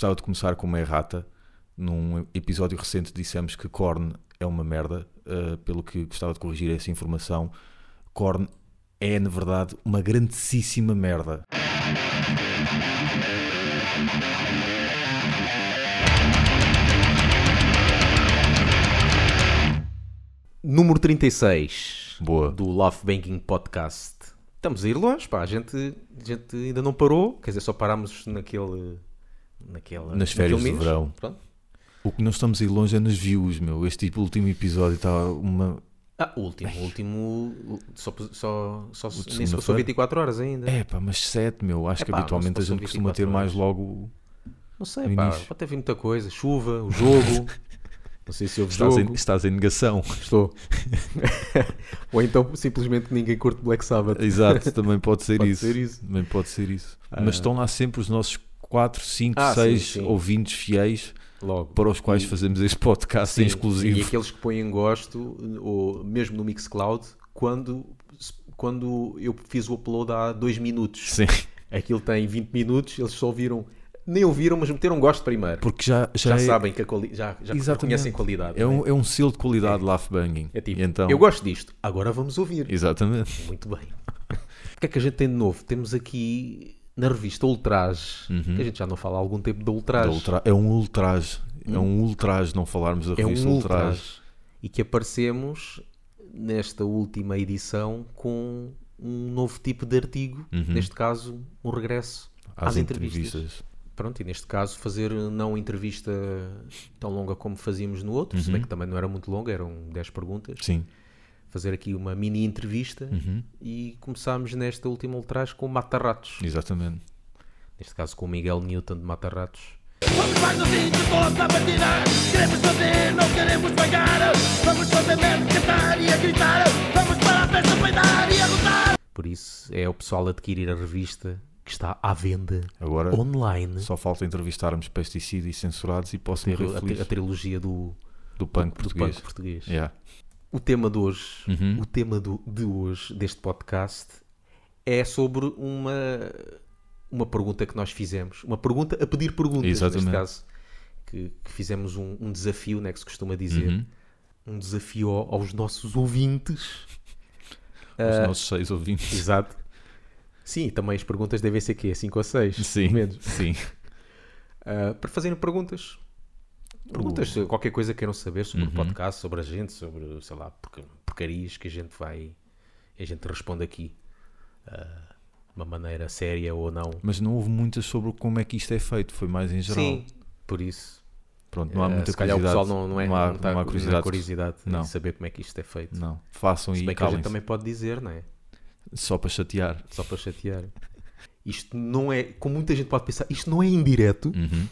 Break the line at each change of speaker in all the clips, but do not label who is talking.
gostava de começar com uma errata. Num episódio recente dissemos que Korn é uma merda, uh, pelo que gostava de corrigir essa informação. Korn é, na verdade, uma grandíssima merda.
Número 36
Boa.
do Love Banking Podcast. Estamos a ir longe, pá. A gente, a gente ainda não parou, quer dizer, só parámos naquele. Naquele
Nas férias de verão.
Pronto.
O que não estamos a ir longe é nos views, meu. Este tipo, último episódio está uma.
Ah, o último, o último. Só, só, só, nem se passou 24 horas ainda.
É pá, mas 7, meu. Acho que
Epá,
habitualmente a gente costuma ter
24
mais
horas.
logo.
Não sei, pá. Pode ter vindo muita coisa. Chuva, o jogo. não sei se houve
Estás
jogo.
em, estás em negação.
Estou. Ou então simplesmente ninguém curte Black Sabbath.
Exato, também pode ser
Pode
isso.
ser isso.
Também pode ser isso.
Ah.
Mas estão lá sempre os nossos 4, 5,
Ah, sim,
6
sim.
ouvintes fiéis
Logo.
para os quais
E-
fazemos este podcast em
Sim,
exclusivo.
E aqueles que põem gosto, ou mesmo no Mixcloud, quando, quando eu fiz o upload há 2 minutos.
Sim,
Aquilo tem 20 minutos, eles só ouviram, nem ouviram, mas meteram gosto primeiro.
porque já, já,
já
é,
sabem que a quali já, já reconhecem qualidade.
é, um, é um selo de qualidade laugh banging.
É tipo,
então,
eu gosto disto, agora vamos ouvir.
Exatamente.
Muito bem. O que é que a gente tem de novo? Temos aqui na revista Ultraje, que a gente já não fala há algum tempo da Ultraje.
Ultra- é um ultraje. É um ultraje não falarmos da
é um
revista
ultraje.
ultraje.
E que aparecemos nesta última edição com um novo tipo de artigo, neste caso, um regresso às,
Às
entrevistas.
entrevistas.
Pronto, e neste caso fazer não entrevista tão longa como fazíamos no outro,
Uhum.
se bem que também não era muito longa, eram 10 perguntas.
Sim.
Fazer aqui uma mini entrevista
Uhum.
e começámos nesta última ultraje com o Mata-Ratos.
Exatamente.
Neste caso com o Miguel Newton de Mata-Ratos.
Vamos vagozinho todos a batida Queremos fazer, não queremos pagar Vamos fazer mesmo cantar e a gritar Vamos para a festa peidar e a rotar
Por isso é o pessoal adquirir a revista que está à venda
Agora
online.
só falta entrevistarmos pesticida e censurados e posso
Ter a, a trilogia do,
do punk
do
português.
punk português.
Yeah.
O tema de hoje,
Uhum.
o tema do, de hoje deste podcast é sobre uma uma pergunta que nós fizemos, uma pergunta a pedir perguntas
Exatamente.
neste caso, que, que fizemos um, um desafio, né, que se costuma dizer,
Uhum.
um desafio ao- aos nossos ouvintes.
Os
Ah,
nossos seis ouvintes.
Exato. Sim, também as perguntas devem ser quê? 5 ou 6?
Sim.
Menos.
Sim.
Uh, para fazerem perguntas. Perguntas, se qualquer coisa queiram saber sobre
Uhum.
o podcast, sobre a gente, sobre, sei lá, porca- porcarias que a gente vai. A gente responde aqui. uh, de uma maneira séria ou não.
Mas não houve muitas sobre como é que isto é feito, foi mais em geral.
Sim, por isso.
Pronto, não há
uh,
muita
se calhar o
curiosidade.
pessoal não, não, é,
não há,
não está
não há curiosidade.
curiosidade
Não.
em saber como é que isto é feito.
Não, façam
Se
e
bem que a gente também pode dizer, não é?
Só para chatear.
Só para chatear. Isto não é. Como muita gente pode pensar, isto não é indireto.
Uhum.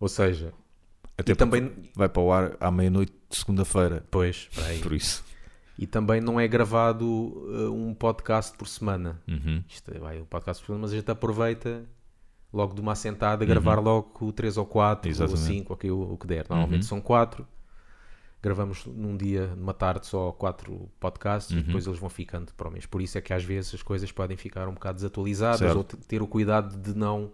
Ou seja,
Até
e também.
vai para o ar à meia-noite de segunda-feira.
Pois.
Por isso.
E também não é gravado uh, um podcast por semana.
Uhum.
Isto é, vai o podcast por semana, mas a gente aproveita logo de uma assentada a gravar logo 3 ou 4 ou
Uhum. Exatamente. Uhum.
5, o que, o que der. Normalmente são 4. Gravamos num dia, numa tarde, só 4 podcasts
Uhum.
e depois eles vão ficando para o mês. Por isso é que às vezes as coisas podem ficar um bocado desatualizadas
Certo.
ou te- ter o cuidado de não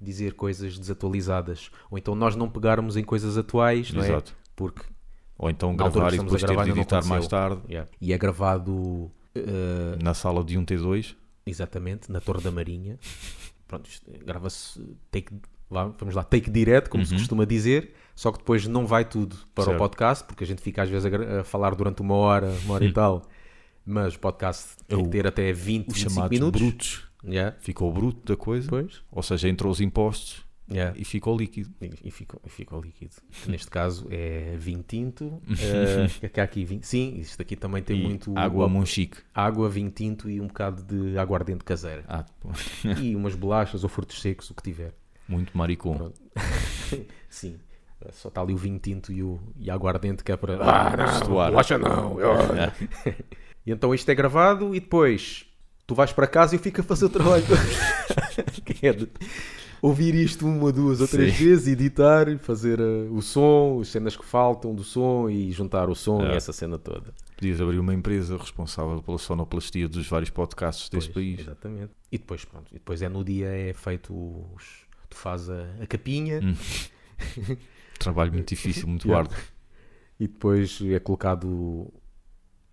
dizer coisas desatualizadas. Ou então nós não pegarmos em coisas atuais, não é?
Exato.
Porque
Ou então gravar e depois ter de editar mais tarde
Yeah. E é gravado uh,
na sala de 1T2.
exatamente na Torre da Marinha. Pronto, grava-se take, lá, vamos lá, take direto, como se costuma dizer, só que depois não vai tudo para
Certo.
o podcast, porque a gente fica às vezes a, a falar durante uma hora, uma hora e tal. Mas o podcast tem que ter até 20,
Os
25
chamados
minutos.
brutos.
Yeah.
Ficou bruto da coisa.
Pois.
Ou seja, entrou os impostos
Yeah.
e ficou líquido.
E, e ficou, e ficou líquido. Neste caso é vinho tinto. eh, que há aqui vinho. Sim, isto aqui também tem
E
muito
água monchique.
água, vinho tinto e um bocado de aguardente caseira.
Ah,
e umas bolachas ou frutos secos, o que tiver.
muito maricom.
Sim. Só está ali o vinho tinto e, o, e a aguardente que é para. Ah, não, bolacha não. e então isto é gravado e depois tu vais para casa e eu fico a fazer o trabalho. é de ouvir isto uma, duas ou três
Sim.
vezes, editar, fazer eh, o som, as cenas que faltam do som e juntar o som e
É.
essa cena toda.
Podias abrir uma empresa responsável pela sonoplastia dos vários podcasts deste
Pois,
país.
Exatamente. E depois, pronto, e depois é no dia é feito os. tu fazes a, a capinha
Hum. Trabalho muito difícil, muito
Yeah.
árduo.
e depois é colocado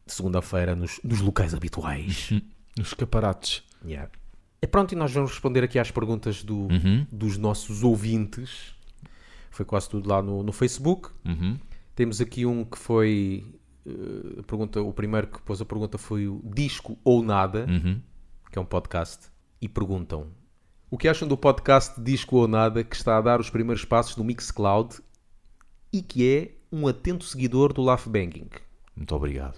segunda-feira nos, nos locais habituais.
Nos escaparates.
Yeah. E pronto, e nós vamos responder aqui às perguntas do,
Uhum,
dos nossos ouvintes. Foi quase tudo lá no, no Facebook.
uhum.
Temos aqui um que foi. a pergunta, o primeiro que pôs a pergunta foi o Disco ou Nada,
Uhum.
que é um podcast. E perguntam: O que acham do podcast Disco ou Nada que está a dar os primeiros passos no Mixcloud e que é um atento seguidor do Laugh Banging?
Muito obrigado.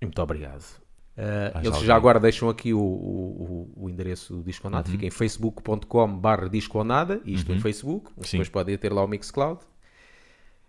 Muito obrigado. Uh, eles já agora deixam aqui o, o, o- endereço do Disco Nada.
Uhum.
Fica em facebook.com barra Disco Nada, isto em Facebook, mas
Sim.
depois podem ter lá o Mixcloud.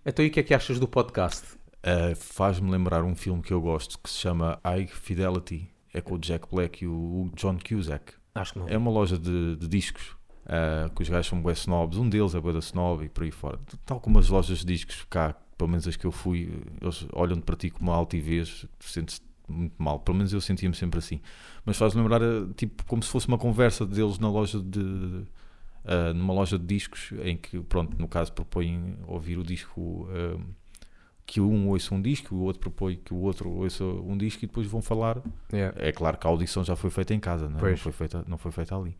Então e o que é que achas do podcast?
Uh, Faz-me lembrar um filme que eu gosto que se chama High Fidelity. É com o Jack Black e o John Cusack.
Acho que não.
É uma loja de, de discos uh, que os gajos são bué snobs. Um deles é bué da snob e por aí fora. Tal como as lojas de discos cá, pelo menos as que eu fui, eles olham para ti com uma altivez, tu sentes muito mal. Pelo menos eu sentia-me sempre assim. Mas faz lembrar, uh, tipo, como se fosse uma conversa deles na loja de. uh, numa loja de discos em que, pronto, no caso propõem ouvir o disco uh, que um ouça um disco, o outro propõe que o outro ouça um disco e depois vão falar
Yeah.
é claro que a audição já foi feita em casa, não, é? Não, foi, feita, não foi feita ali.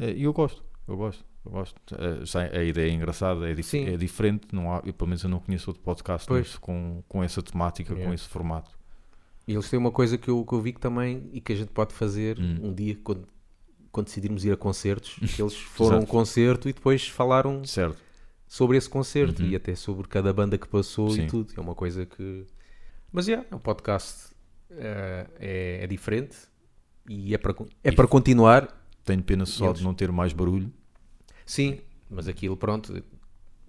Eh, E eu gosto, eu gosto, eu gosto. Eh, A ideia é engraçada, é, dif- é diferente, não há, eu, pelo menos eu não conheço outro podcast com, com essa temática,
Yeah.
com esse formato.
E eles têm uma coisa que eu, que eu vi que também e que a gente pode fazer
Hum.
um dia quando, quando decidirmos ir a concertos, que eles foram a um concerto e depois falaram
Certo.
sobre esse concerto
Uhum.
e até sobre cada banda que passou
Sim.
e tudo. É uma coisa que. Mas yeah, é um podcast eh, é, é diferente e é para, é para continuar.
Tenho pena só
Eles-
de não ter mais barulho.
Sim, mas aquilo, pronto,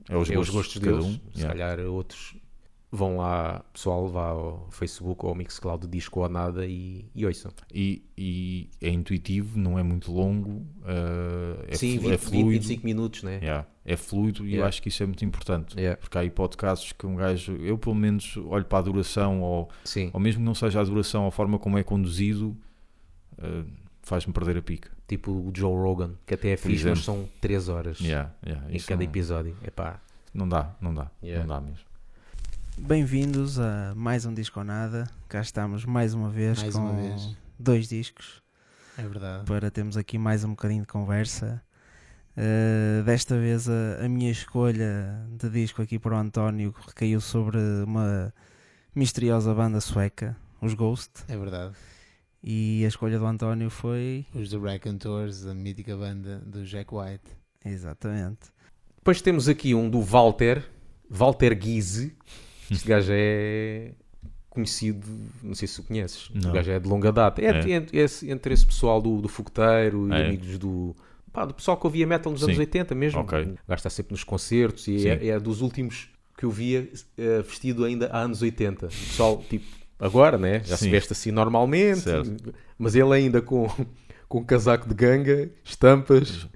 É os
é
gostos,
os gostos
de cada
deles.
um.
Se
Yeah.
calhar outros vão lá, pessoal, vá ao Facebook ou ao Mixcloud Disco ou nada e, e ouçam.
E, e é intuitivo, não é muito longo, eh, é,
Sim,
flu-
20,
é
20,
fluido.
25 minutos, né?
Yeah, É fluido e eu
Yeah.
acho que isso é muito importante.
Yeah.
Porque há aí podcasts que um gajo, eu pelo menos olho para a duração ou
Sim,
ou mesmo que não seja a duração, a forma como é conduzido, eh, faz-me perder a pica.
tipo o Joe Rogan, que até é fixe, mas são 3 horas
Yeah, yeah,
em cada
não,
episódio. Epá,
não dá, não dá,
Yeah.
não dá mesmo.
Bem-vindos a mais um Disco ou Nada. Cá estamos mais uma vez
Mais
com
uma vez.
dois discos
É verdade.
para termos aqui mais um bocadinho de conversa. Uh, desta vez a, a minha escolha de disco aqui para o António recaiu sobre uma misteriosa banda sueca, os Ghost,
É verdade.
e a escolha do António foi
Os The Raconteurs, a mítica banda do Jack White.
exatamente
Depois temos aqui um do Walter, Walter Guise. Este gajo é conhecido, não sei se o conheces.
Não.
O gajo é de longa data. É,
É.
entre, esse- entre esse pessoal do, do fogueteiro e
É.
amigos do. pá, do pessoal que ouvia metal nos
Sim.
anos 80 mesmo.
Ok.
O gajo está sempre nos concertos e é, é dos últimos que eu via eh, vestido ainda há anos 80. O pessoal, tipo, agora, né? Já se
Sim.
veste assim normalmente,
Certo.
mas ele ainda com, com casaco de ganga, estampas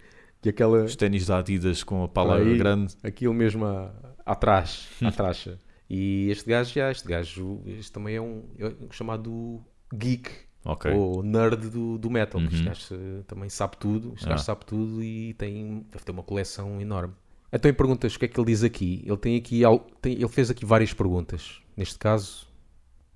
e aquela.
Os ténis da Adidas com a pala
Aí.
grande,
aquilo mesmo a- atrás, à. E este gajo, já, este gajo, este também é um, é um chamado geek
ok.
ou nerd do, do metal. que Este
Uhum.
gajo eh, também sabe tudo, este
Ah.
gajo sabe tudo e tem, deve ter uma coleção enorme. Então, em perguntas, o que é que ele diz aqui? Ele tem aqui, tem- ele fez aqui várias perguntas. Neste caso,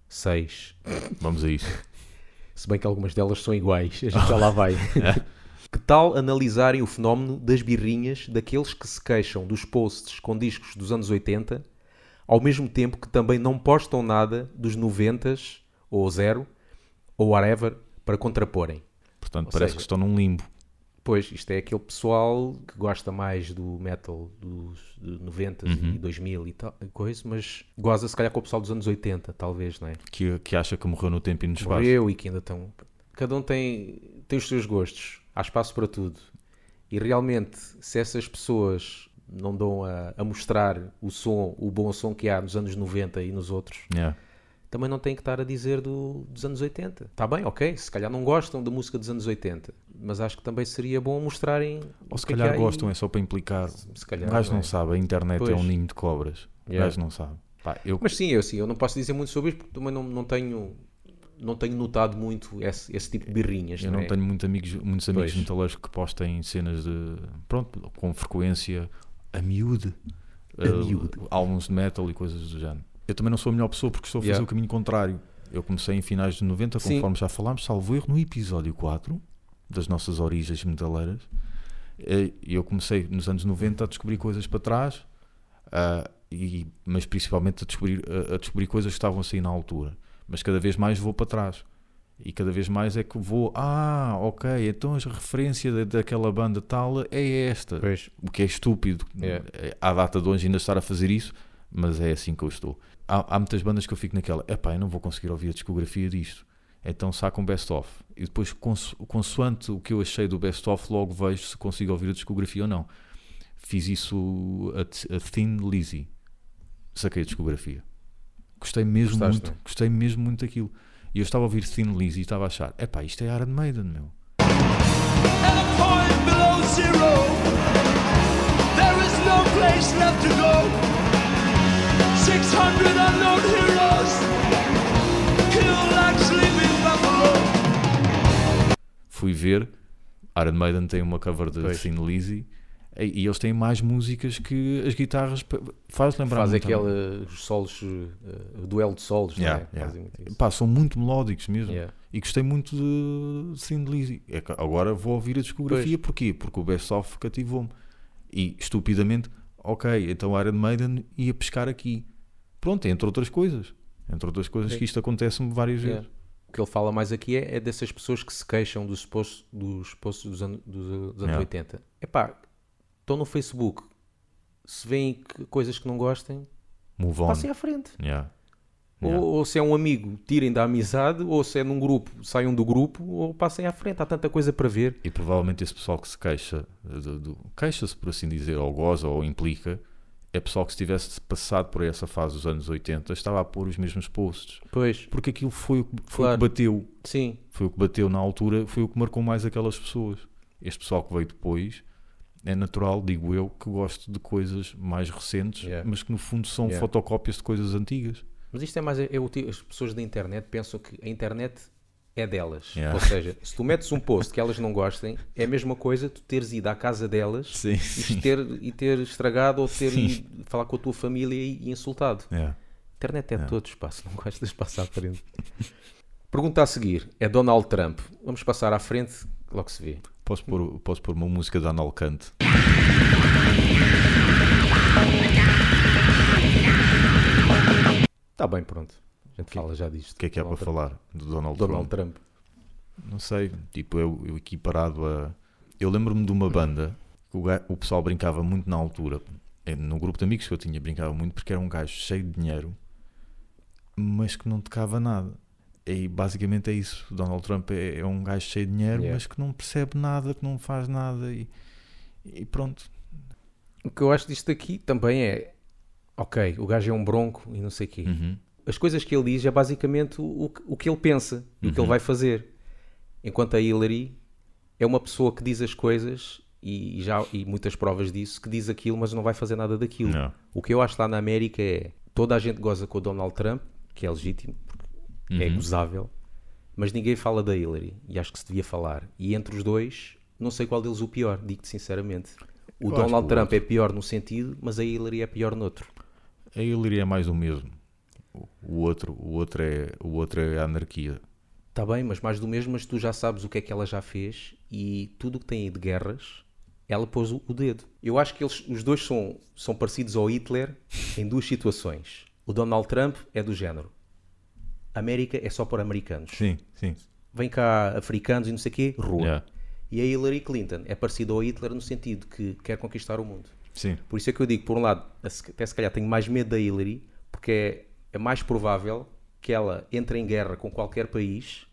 seis.
Vamos a isso.
Se bem que algumas delas são iguais, a gente já lá vai.
É.
que tal analisarem o fenómeno das birrinhas daqueles que se queixam dos posts com discos dos anos 80, ao mesmo tempo que também não postam nada dos 90 ou zero ou whatever para contraporem?
Portanto,
Ou
parece
seja,
que estão num limbo.
Pois, isto é aquele pessoal que gosta mais do metal dos de 90
Uhum.
e 2000 e tal, coisa, mas goza se calhar com o pessoal dos anos 80, talvez, não é?
Que, que acha que morreu no tempo e no espaço.
morreu e que ainda estão. Cada um tem, tem os seus gostos, há espaço para tudo. E realmente, se essas pessoas não dão a, a mostrar o som, o bom som que há nos anos 90 e nos outros,
Yeah.
também não têm que estar a dizer do, dos anos 80. Está bem, ok, se calhar não gostam da música dos anos 80, mas acho que também seria bom mostrarem.
Ou
o
se
é
calhar
aí.
gostam, é só para implicar.
Se calhar,
o gajo não
é?
sabe, a internet
Pois.
é um ninho de cobras. O
Yeah.
gajo não sabe. Pá, eu,
Mas sim, eu, sim, eu não posso dizer muito sobre isto porque também não, não tenho não tenho notado muito esse, esse tipo de birrinhas.
Eu
não
não
é?
tenho muito amigos, muitos amigos
Pois.
metaleiros que postem cenas de. Pronto, com frequência a miúde.
A miúde.
álbuns de metal e coisas do género. Eu também não sou a melhor pessoa porque estou a fazer
Yeah.
o caminho contrário. Eu comecei em finais de 90,
Sim.
conforme já falámos, salvo erro, no episódio 4 das nossas origens metaleiras. Eh, eu comecei nos anos 90 a descobrir coisas para trás, ah, e, mas principalmente a descobrir, a, a descobrir coisas que estavam a sair na altura. Mas cada vez mais vou para trás. E cada vez mais é que vou, ah, ok, então a referência da- daquela banda tal é esta.
Pois.
O que é estúpido
É.
é, à data de hoje ainda estar a fazer isso, mas é assim que eu estou. Há, há muitas bandas que eu fico naquela, epá, eu não vou conseguir ouvir a discografia disto. Então saco um best-of. E depois, conso- consoante o que eu achei do best-of, logo vejo se consigo ouvir a discografia ou não. Fiz isso a, a Thin Lizzy. Saquei a discografia. Gostei mesmo
Gostaste,
muito.
não é?
Gostei mesmo muito daquilo. E eu estava a ouvir Thin Lizzy e estava a achar, epá, isto é Iron Maiden, meu.
At a point below zero, there is no place left to go. 600 unknown heroes, kill like sleeping buffalo.
fui ver, Iron Maiden tem uma cover de
Pois.
Thin Lizzy e, eles têm mais músicas que as guitarras faz lembrar
Faz
a-
aquele os solos, eh, o duelo de solos,
Yeah,
é?
yeah. Pá, são muito melódicos mesmo
Yeah.
e gostei muito de Lizzy é agora vou ouvir a discografia porquê? porque o Best Of cativou-me e estupidamente ok, então Iron Maiden ia pescar aqui pronto, entre outras coisas entre outras coisas
Sim.
que isto acontece-me várias
Yeah.
vezes
O que ele fala mais aqui é, é dessas pessoas que se queixam dos posts dos, posts dos, anos, dos, dos anos
Yeah.
80. Epá, estão no Facebook, se veem que- coisas que não gostem,
move on
passem à frente.
Yeah.
Ou,
Yeah.
ou se é um amigo, tirem da amizade, ou se é num grupo, saiam do grupo, ou passem à frente. Há tanta coisa para ver.
E provavelmente esse pessoal que se queixa, queixa-se por assim dizer, ou goza ou implica, é pessoal que se tivesse passado por essa fase dos anos 80 estava a pôr os mesmos posts.
Pois,
Porque aquilo foi, o que- foi
Claro.
o que bateu.
sim,
Foi o que bateu na altura, foi o que marcou mais aquelas pessoas. Este pessoal que veio depois é natural, digo eu, que gosto de coisas mais recentes,
Yeah.
mas que no fundo são
Yeah.
fotocópias de coisas antigas.
Mas isto é mais. Ti- as pessoas da internet pensam que a internet é delas.
Yeah.
Ou seja, se tu metes um post que elas não gostem, é a mesma coisa tu teres ido à casa delas
Sim,
e ter, e ter estragado ou ter ido falar com a tua família e, e insultado.
Yeah.
A internet é de todos, pá, se não gostas, passa à frente. Pergunta a seguir é Donald Trump. Vamos passar à frente, logo se vê.
Posso, pôr, posso pôr uma música de Analcante?
Está bem, pronto. A gente fala já disto.
O que é que há para
Donald Trump.
falar do Donald,
Donald
Trump?
Trump.
Não sei, tipo, eu, eu equiparado a. Eu lembro-me de uma banda que o, o pessoal brincava muito na altura, eh, no grupo de amigos que eu tinha, brincava muito porque era um gajo cheio de dinheiro, mas que não tocava nada. E basicamente é isso. O Donald Trump é, é um gajo cheio de dinheiro,
Yeah.
mas que não percebe nada, que não faz nada e, e pronto.
O que eu acho disto aqui também é. Ok, o gajo é um bronco e não sei o quê.
Uhum.
As coisas que ele diz é basicamente o, o que- ele pensa e o que ele
Uhum.
vai fazer. Enquanto a Hillary é uma pessoa que diz as coisas e, já, e muitas provas disso, que diz aquilo, mas não vai fazer nada daquilo.
Não.
O que eu acho lá na América é toda a gente goza com o Donald Trump, que é legítimo, é
Uhum.
gozável, mas ninguém fala da Hillary e acho que se devia falar. E entre os dois, não sei qual deles o pior, digo-te sinceramente. O
Eu
Donald Trump é pior num sentido, mas a Hillary é pior noutro.
A Hillary é mais o mesmo. O- outro, o outro, é, o outro é a anarquia.
Está bem, mas mais do mesmo, mas tu já sabes o que é que ela já fez e tudo o que tem aí de guerras, ela pôs o, o dedo. Eu acho que eles, os dois são, são parecidos ao Hitler em duas situações. O Donald Trump é do género. América é só para americanos.
Sim, sim.
Vem cá africanos e não sei o quê, rua.
Yeah.
E a Hillary Clinton é parecida ao Hitler no sentido que quer conquistar o mundo.
Sim.
Por isso é que eu digo, por um lado, até se calhar tenho mais medo da Hillary, porque é, é mais provável que ela entre em guerra com qualquer país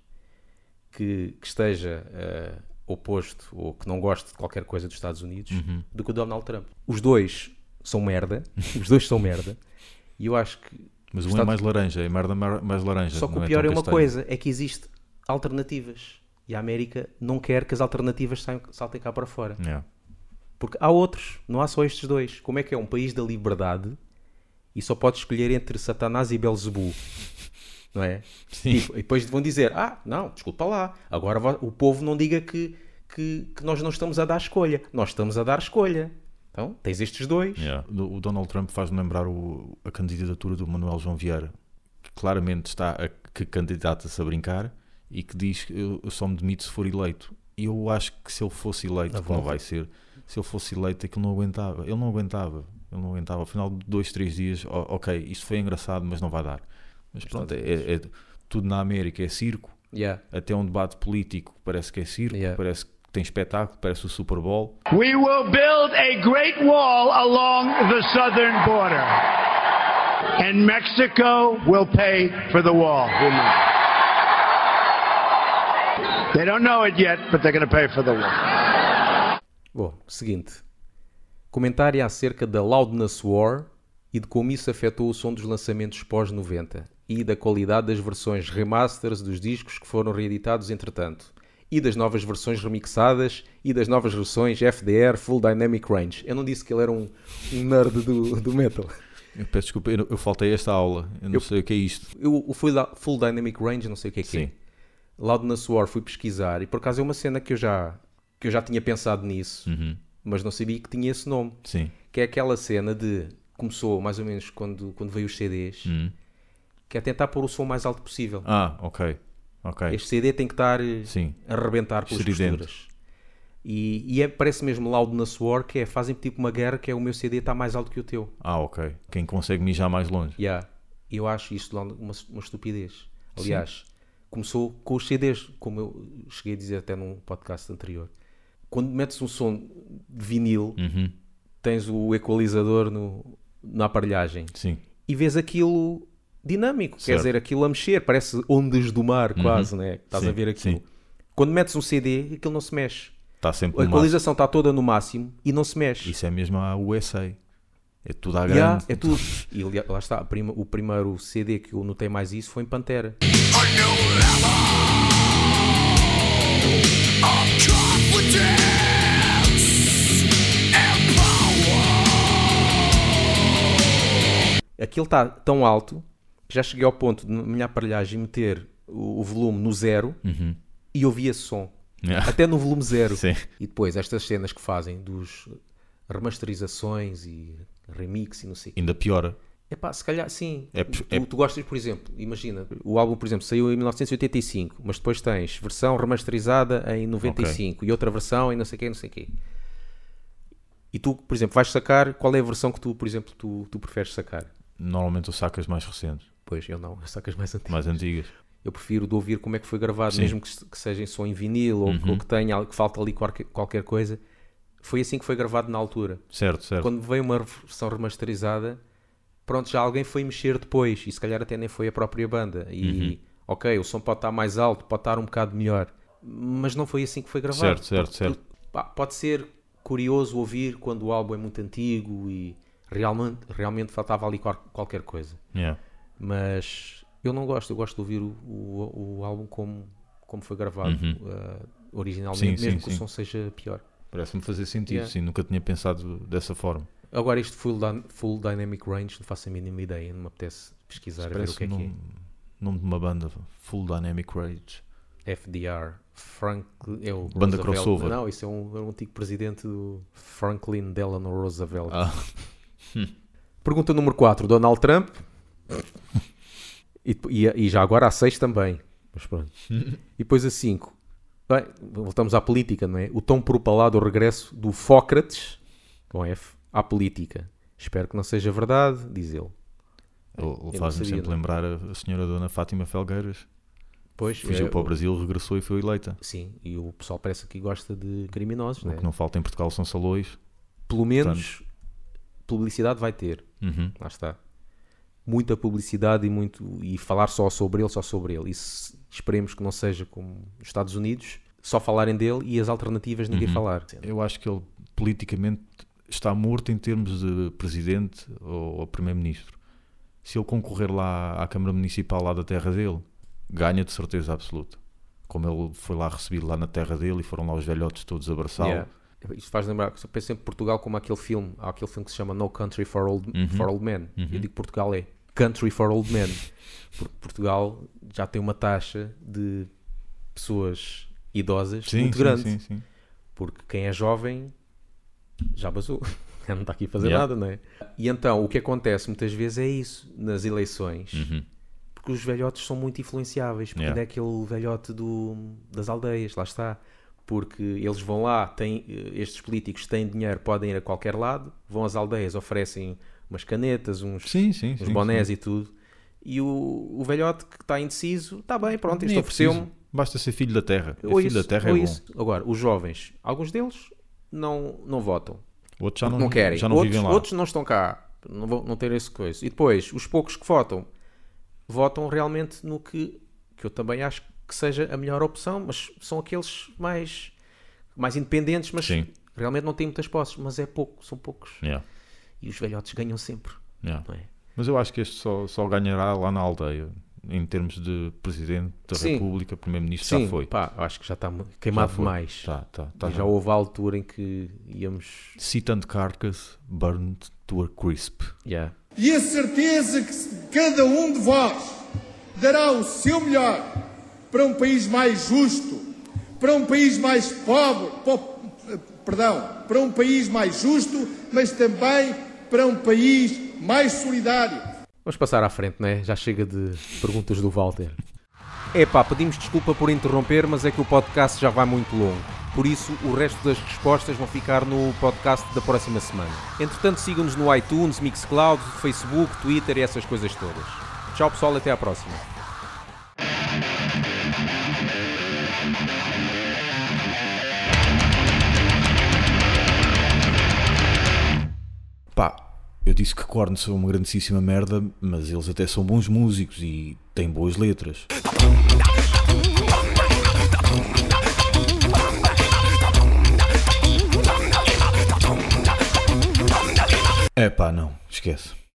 que, que esteja eh, oposto ou que não goste de qualquer coisa dos Estados Unidos
Uhum.
do que o Donald Trump. Os dois são merda, os dois são merda, e eu acho que.
Mas um
Está-
é mais laranja, é merda mais laranja.
Só que o pior
tão
é uma
castanho.
coisa, é que existe alternativas. E a América não quer que as alternativas saiam, saltem cá para fora.
Yeah.
Porque há outros, não há só estes dois. Como é que é um país da liberdade e só pode escolher entre Satanás e Belzebu? não é?
Sim.
Tipo, e depois vão dizer, ah, não, desculpa lá, agora o povo não diga que, que, que nós não estamos a dar escolha. Nós estamos a dar escolha. Então, tens estes dois.
Yeah. O Donald Trump faz-me lembrar o- a candidatura do Manuel João Vieira, que claramente está a, que candidata-se a brincar e que diz que eu, eu só me demito se for eleito. E eu acho que se ele fosse eleito, que não vai ser, se ele fosse eleito, aquilo não aguentava. Ele não aguentava. Ele não aguentava. Ao final de dois, três dias, ok, isto foi engraçado, mas não vai dar. Mas pronto, é, é- é- tudo na América é circo.
Yeah.
Até um debate político parece que é circo,
Yeah.
parece que tem espetáculo, parece o Super Bowl.
We will build a great wall along the southern border. And Mexico will pay for the wall. They don't know it yet, but they're going to pay for the wall.
Bom, seguinte. Comentário acerca da Loudness War e de como isso afetou o som dos lançamentos pós-90 e da qualidade das versões remasters dos discos que foram reeditados entretanto e das novas versões remixadas e das novas versões FDR Full Dynamic Range. Eu não disse que ele era um, um nerd do, do metal.
Eu peço desculpa, eu, eu faltei esta aula, eu não
Eu-
sei o que é isto.
Eu, o Full, Full Dynamic Range, não sei o que é que
Sim.
é. Loudness War fui pesquisar e por acaso é uma cena que eu já, que eu já tinha pensado nisso,
Uhum.
mas não sabia que tinha esse nome.
Sim.
que é aquela cena de começou mais ou menos quando, quando veio os CDs,
Hum.
que é tentar pôr o som mais alto possível.
Ah, ok. Ok.
Este CD tem que estar eh,
Sim.
a arrebentar pelas
Estridente.
costuras. E, e é, parece mesmo Loudness War, que é fazem tipo uma guerra que é o meu CD está mais alto que o teu.
Ah, ok. Quem consegue mijar mais longe.
Yeah. Eu acho isto lá uma, uma estupidez. Aliás, começou com os CDs, como eu cheguei a dizer até num podcast anterior. Quando metes um som de vinil,
Uhum.
tens o equalizador no, na aparelhagem.
Sim.
e vês aquilo dinâmico, quer
Certo.
dizer, aquilo a mexer, parece ondas do mar quase, né? Estás
Sim,
a ver aquilo.
sim.
Quando metes um CD, aquilo não se mexe.
Está sempre
A equalização está toda no máximo e não se mexe.
Isso é mesmo a USA. É tudo à
Yeah,
grande.
é tudo. E lá está, prima- o primeiro CD que eu notei mais isso foi em Pantera. Aquilo está tão alto já cheguei ao ponto de, na minha aparelhagem, meter o, o volume no zero e ouvia som.
Yeah.
Até no volume zero.
Sim.
E depois estas cenas que fazem dos remasterizações e remix e não sei.
Ainda piora.
Epá, se calhar sim.
É
tu,
é-
tu gostas, por exemplo, imagina, o álbum, por exemplo, saiu em 1985, mas depois tens versão remasterizada em 95 e outra versão em não sei quê, não sei quê. E tu, por exemplo, vais sacar, qual é a versão que tu, por exemplo, tu, tu preferes sacar?
Normalmente eu saco as mais recentes,
Pois, eu não, eu saco as mais antigas.
mais antigas.
Eu prefiro de ouvir como é que foi gravado,
Sim.
mesmo que, que seja em som em vinil ou, ou que tenha, que falta ali qualquer, qualquer coisa. Foi assim que foi gravado na altura.
Certo, certo.
Quando veio uma versão remasterizada, pronto, já alguém foi mexer depois e se calhar até nem foi a própria banda. E ok, o som pode estar mais alto, pode estar um bocado melhor, mas não foi assim que foi gravado.
Certo, certo,
Porque
certo.
pá, pode ser curioso ouvir quando o álbum é muito antigo e realmente, realmente faltava ali qual- qualquer coisa.
Yeah.
Mas eu não gosto, eu gosto de ouvir o, o, o álbum como, como foi gravado eh, originalmente,
Uhum. Sim,
mesmo
sim,
que
sim.
o som seja pior.
Parece-me fazer sentido,
Yeah.
sim. Nunca tinha pensado dessa forma.
Agora este full, full Dynamic Range não faço a mínima ideia, não me apetece pesquisar ver o que é
o
que
nome, nome de uma banda. Full Dynamic Rage.
é. FDR, Frank, é o
Banda
Roosevelt.
crossover.
Não, isso é um, é um antigo presidente do Franklin Delano Roosevelt.
Ah,
Pergunta número 4, Donald Trump. E, e- e já agora a 6 também. Mas pronto. E depois a 5. Bem, voltamos à política, não é? O tão propalado regresso do Fócrates, com F, à política. Espero que não seja verdade, diz ele.
Faz-me sempre
não.
lembrar a senhora Dona Fátima Felgueiras.
Pois,
Fugiu
é,
para o Brasil, regressou e foi eleita.
Sim, e o pessoal parece que gosta de criminosos,
O
né?
que não falta em Portugal são salões.
Pelo menos publicidade vai ter.
Uhum.
Lá está. Muita publicidade e muito e falar só sobre ele, só sobre ele. Isso esperemos que não seja como os Estados Unidos, só falarem dele e as alternativas
Uhum.
ninguém falar.
Eu acho que ele politicamente está morto em termos de presidente ou, ou primeiro-ministro. Se ele concorrer lá à Câmara Municipal lá da terra dele, ganha de certeza absoluta. Como ele foi lá recebido lá na terra dele e foram lá os velhotes todos abraçá-lo.
Yeah. Isto faz lembrar, eu penso sempre Portugal como aquele filme, há aquele filme que se chama No Country for Old,
Uhum.
for Old Men. Eu digo Portugal é. Country for old men. Porque Portugal já tem uma taxa de pessoas idosas
Sim,
muito
sim,
grande.
sim, sim.
Porque quem é jovem já basou. Não está aqui a fazer
Yeah.
nada, não é? E então, o que acontece muitas vezes é isso nas eleições.
Uhum.
Porque os velhotes são muito influenciáveis. Porque
Yeah.
é aquele velhote do, das aldeias, lá está. Porque eles vão lá, têm, eh, estes políticos têm dinheiro, podem ir a qualquer lado, vão às aldeias, oferecem umas canetas, uns,
Sim, sim,
uns
sim,
bonés e tudo. E o, o velhote que está indeciso, está bem, pronto, isto
é
ofereceu-me.
Basta ser filho da terra. É
Ou
filho
isso,
da terra é bom.
isso. Agora, os jovens, alguns deles não, não votam.
Outros já não,
não, querem.
já não
outros,
vivem lá.
outros não estão cá. Não, vão, não ter esse coisa. E depois, os poucos que votam, votam realmente no que, que eu também acho que seja a melhor opção, mas são aqueles mais, mais independentes, mas
Sim.
realmente não têm muitas posses, mas é pouco, são poucos.
Yeah,
E os velhotes ganham sempre,
yeah.
não é?
Mas eu acho que este só, só ganhará lá na aldeia. Em termos de Presidente da
Sim.
República, Primeiro-Ministro, já foi.
pá, acho que já está queimado
Já
demais.
Tá, tá, tá
já
já.
houve a altura em que íamos.
Sit and carcass burned to a crisp.
Yeah.
e a certeza que cada um de vós dará o seu melhor para um país mais justo, para um país mais pobre, po- perdão, para um país mais justo, mas também para um país mais solidário.
Vamos passar à frente, né? Já chega de perguntas do Walter. Epá, pedimos desculpa por interromper, mas é que o podcast já vai muito longo. Por isso, o resto das respostas vão ficar no podcast da próxima semana. Entretanto, sigam-nos no iTunes, Mixcloud, Facebook, Twitter e essas coisas todas. Tchau pessoal, até à próxima.
Eu disse que Korn são uma grandíssima merda, mas eles até são bons músicos e têm boas letras. É pá, não, esquece.